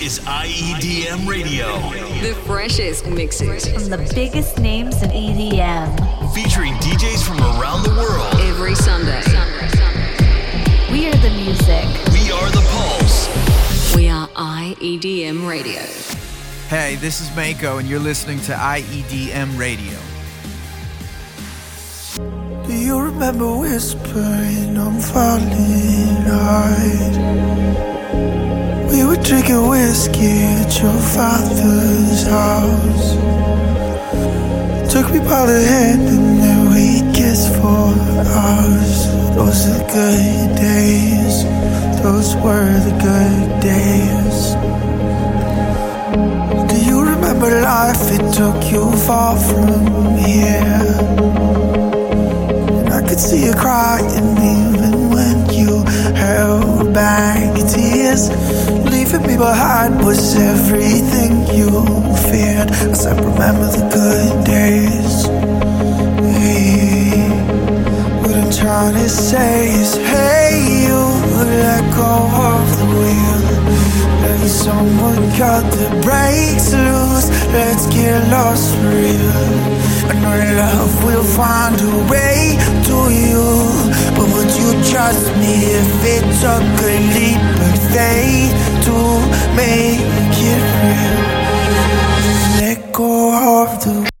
is IEDM Radio. The freshest mixes from the biggest names in EDM. Featuring DJs from around the world. Every Sunday. We are the music. We are the pulse. We are IEDM Radio. Hey, this is Mako, and you're listening to IEDM Radio. Do you remember whispering I'm falling hard? We were drinking whiskey at your father's house. Took me by the hand and then we kissed for hours. Those are the good days. Those were the good days. Do you remember life? It took you far from here. I could see you crying even when you held back tears leaving me behind was everything you feared. I said, remember the good days. Hey, what I'm trying to say is, hey, you let go of the wheel. Someone cut the brakes loose. Let's get lost for real. I know love will find a way to you. But would you trust me if it took a leap of faith? to make it real. Let go of the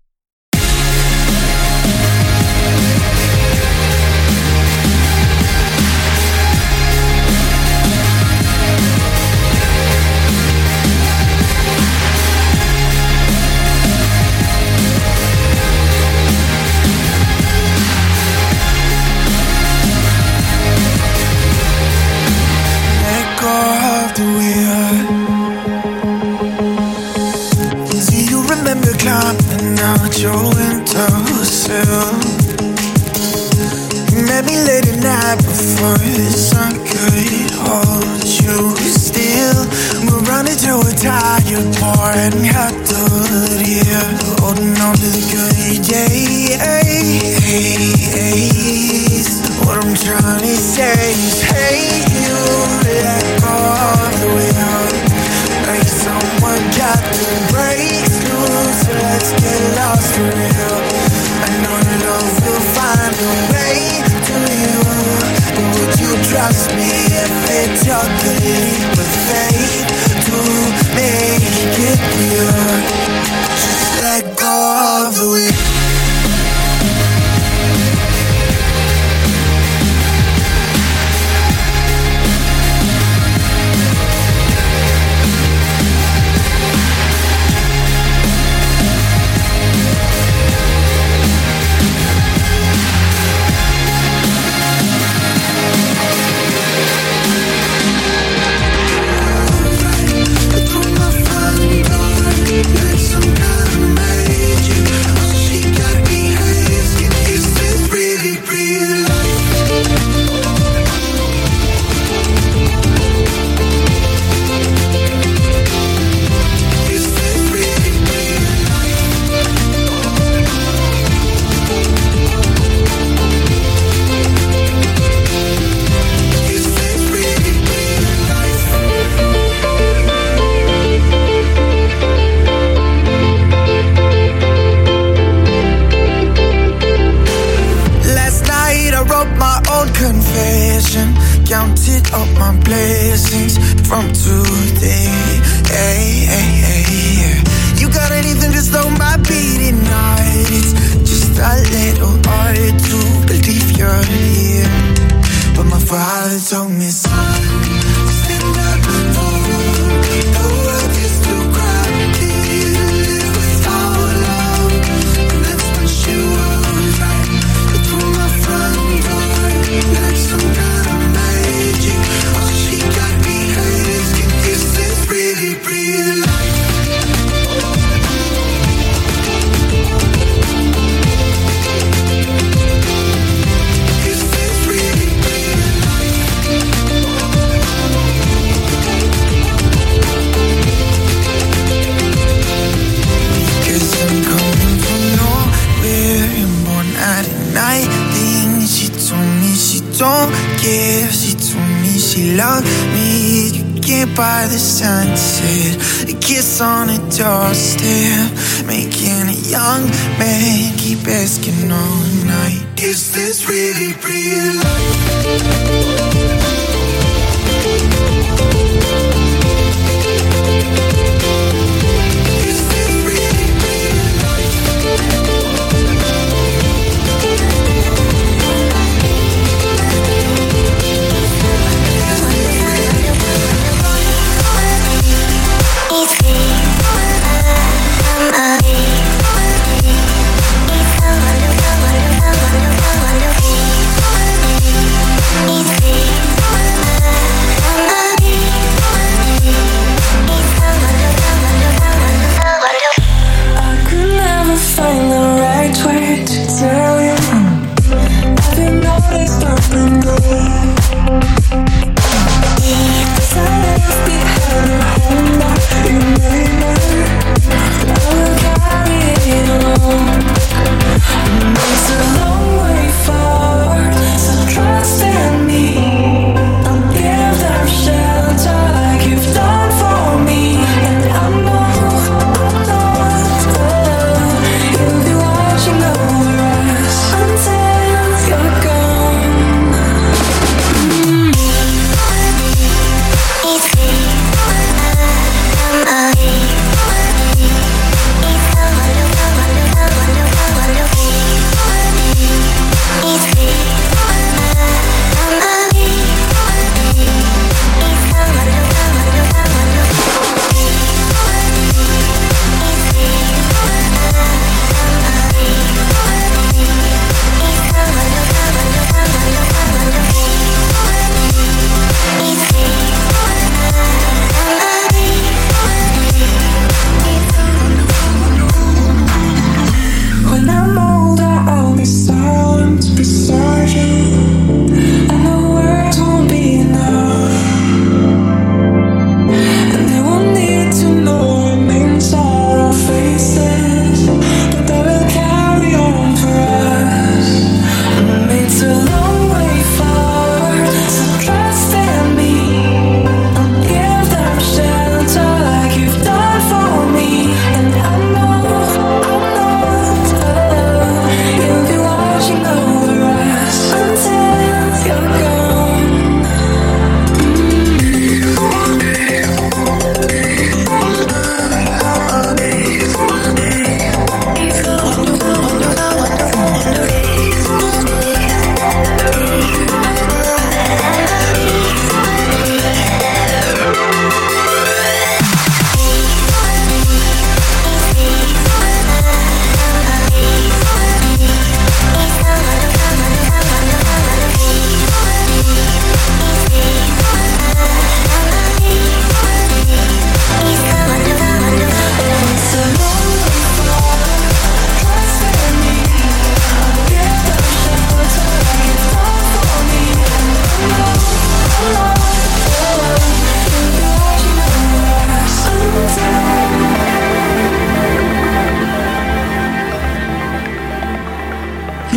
Man, keep asking all night. Is this really real life?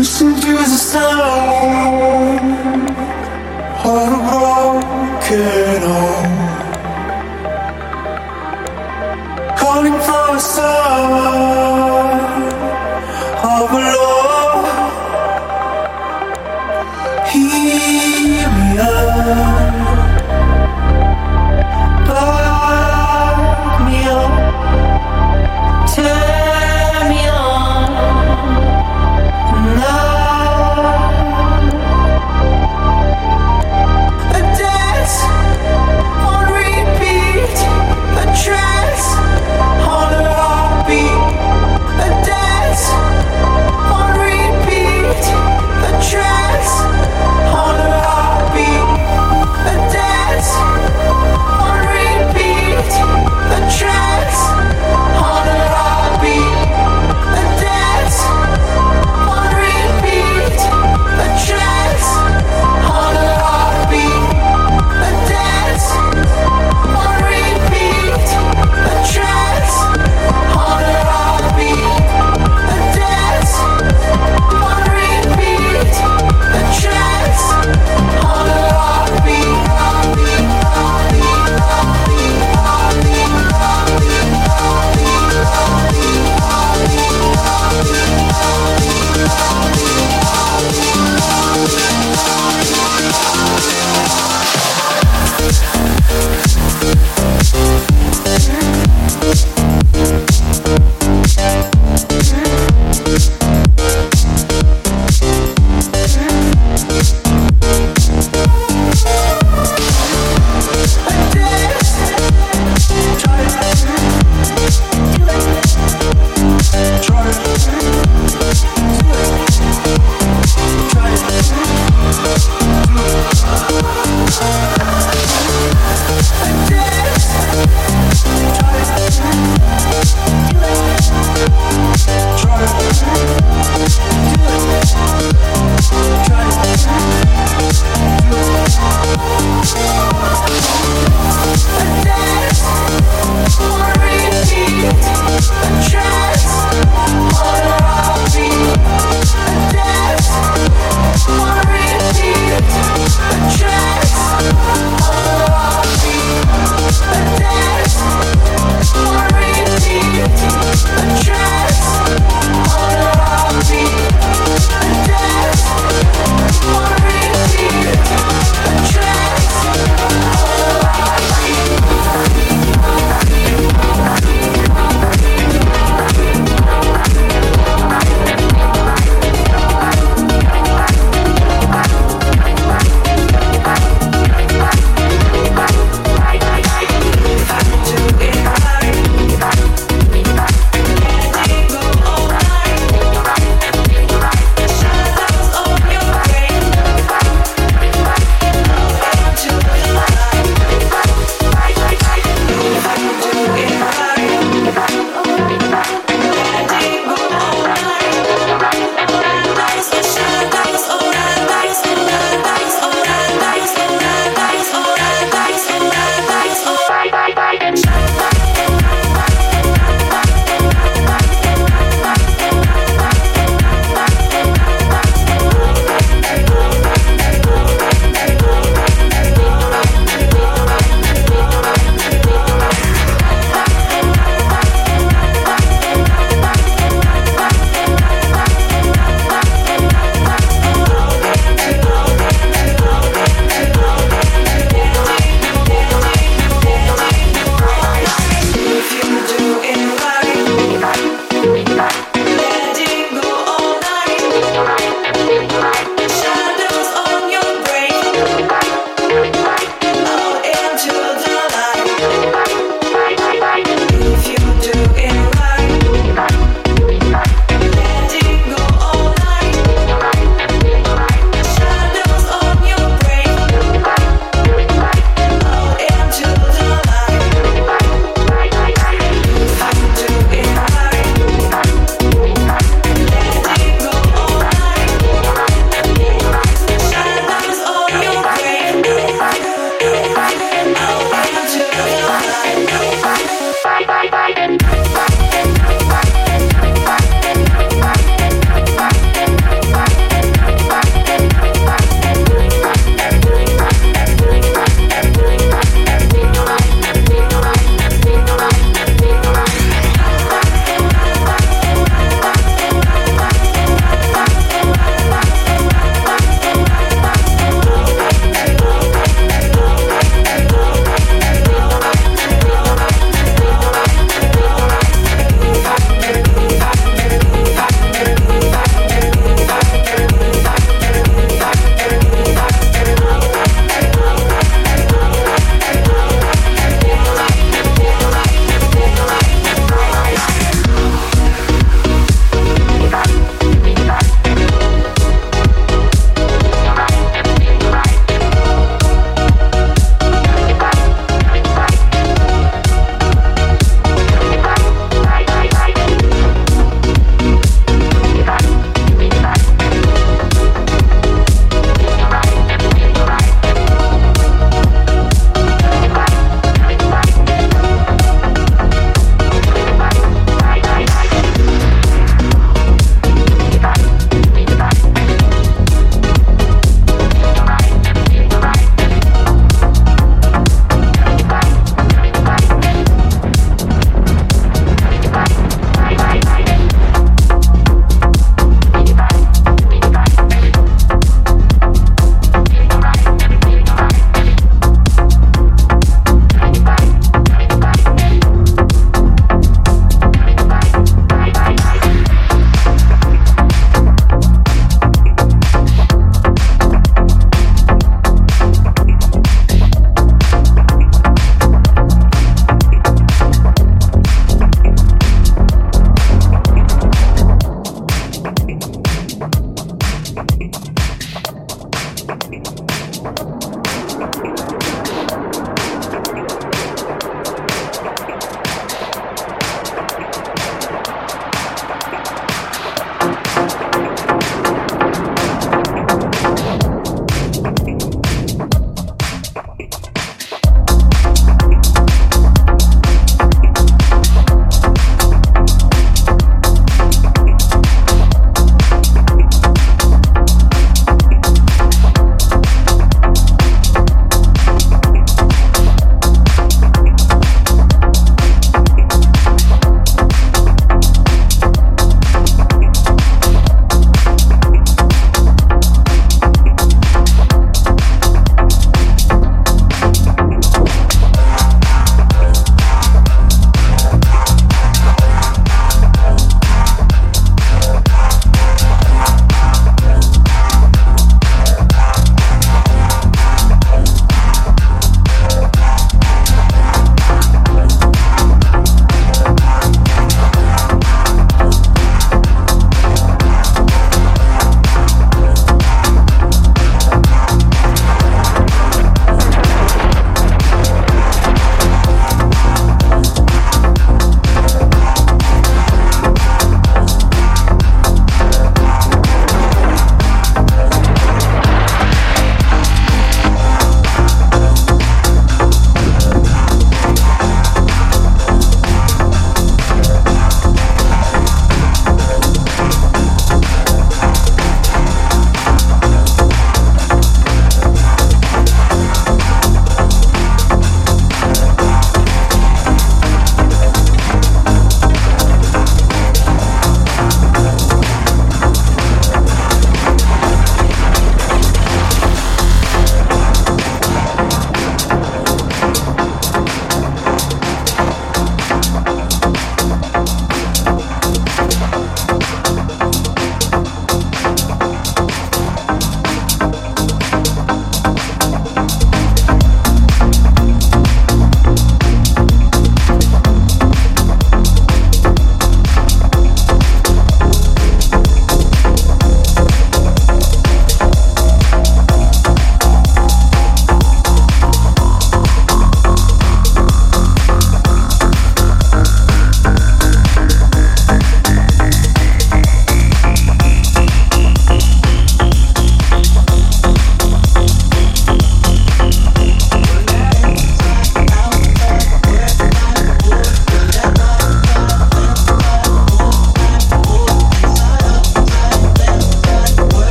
Listen to the sound of a broken heart.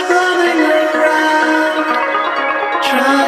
running around trying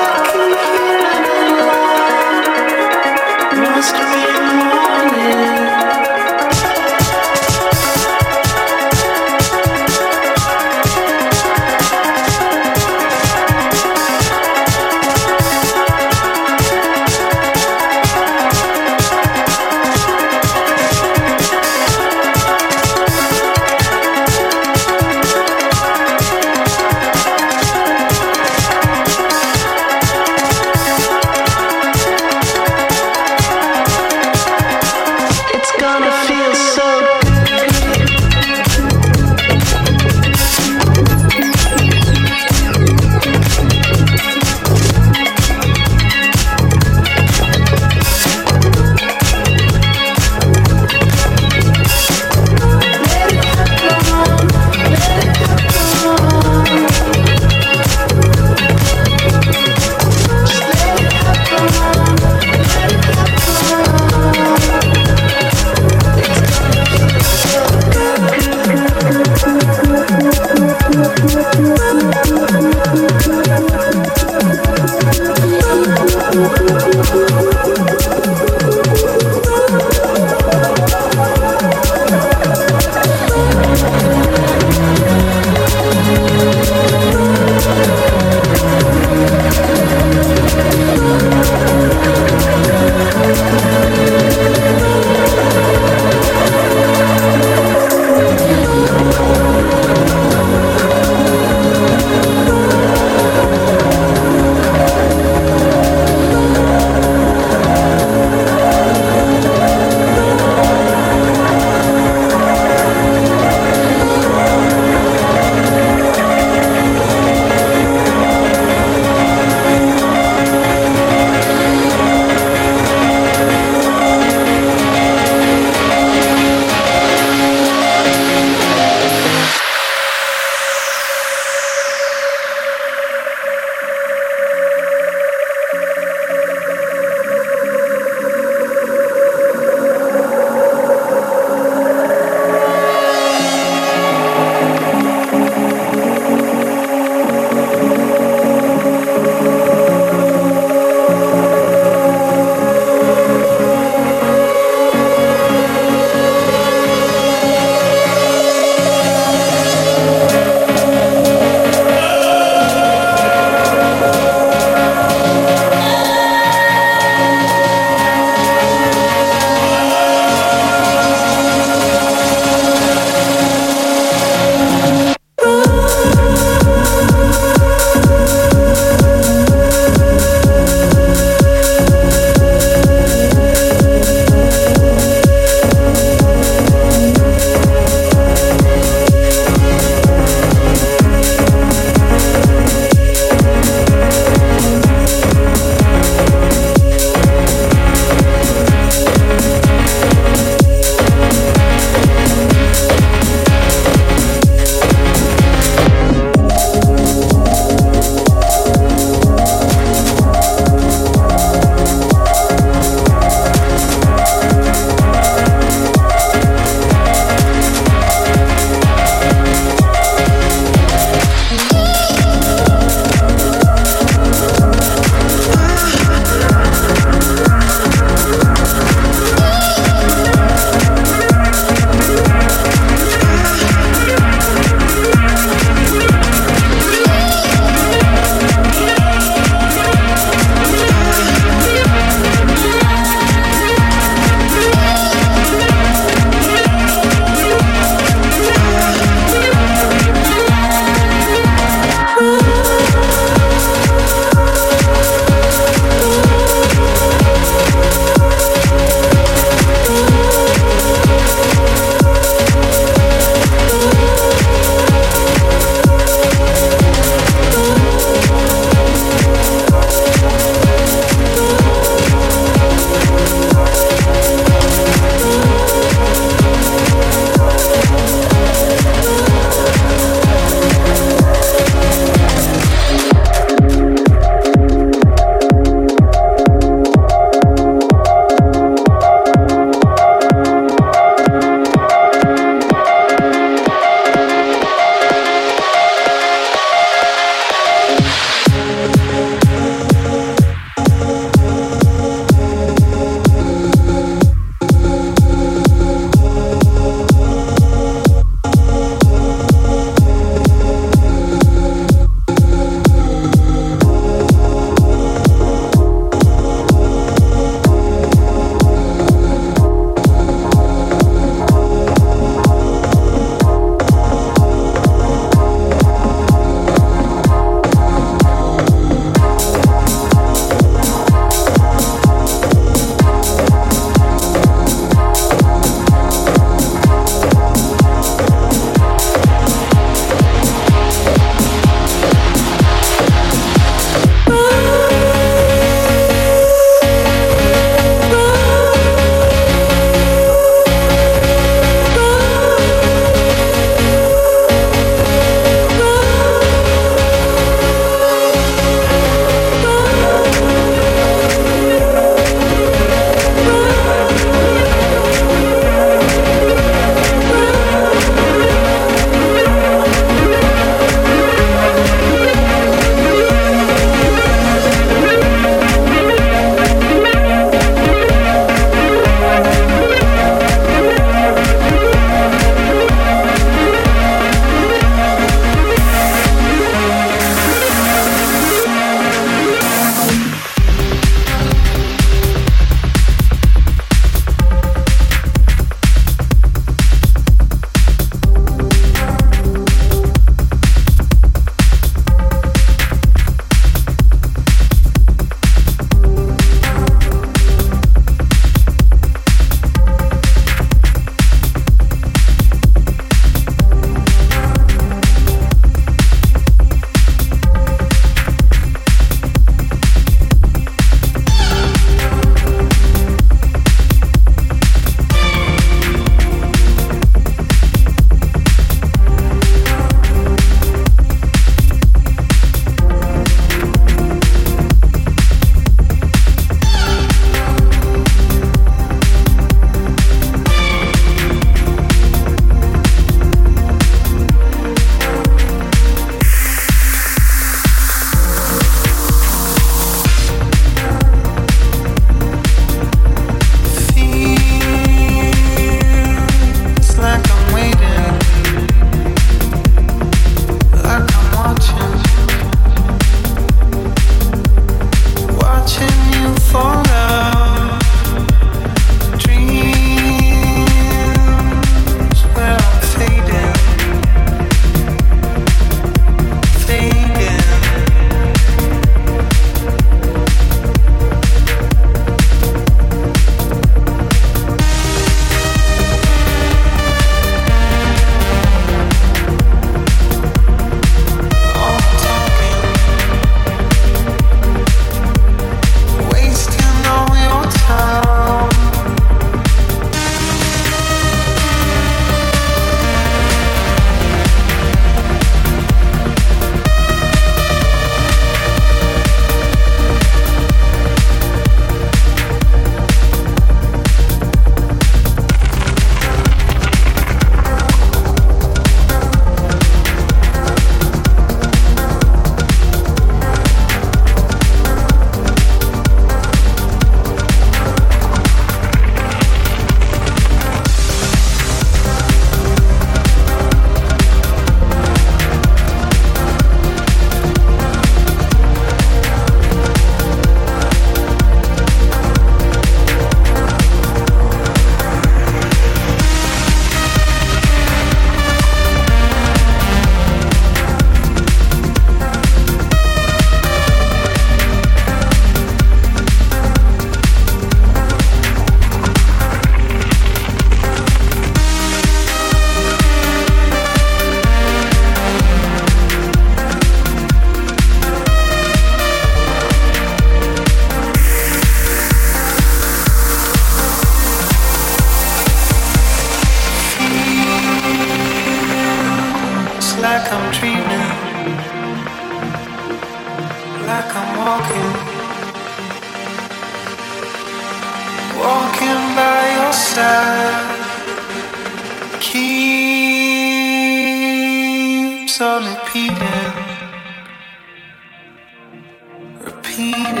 repeating,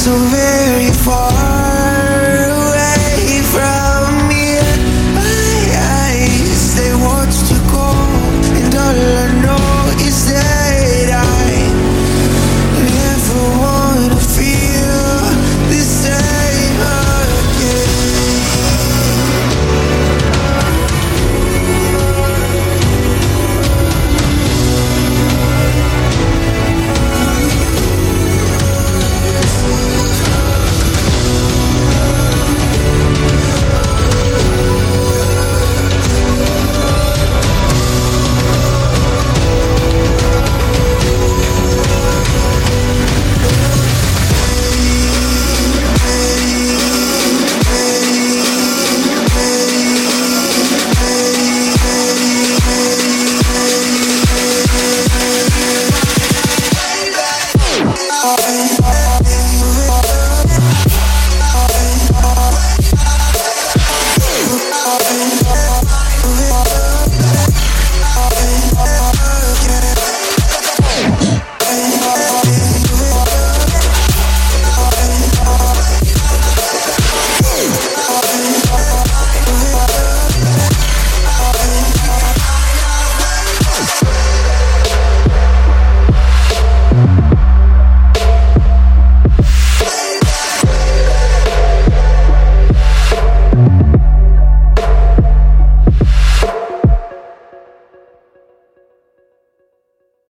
so very far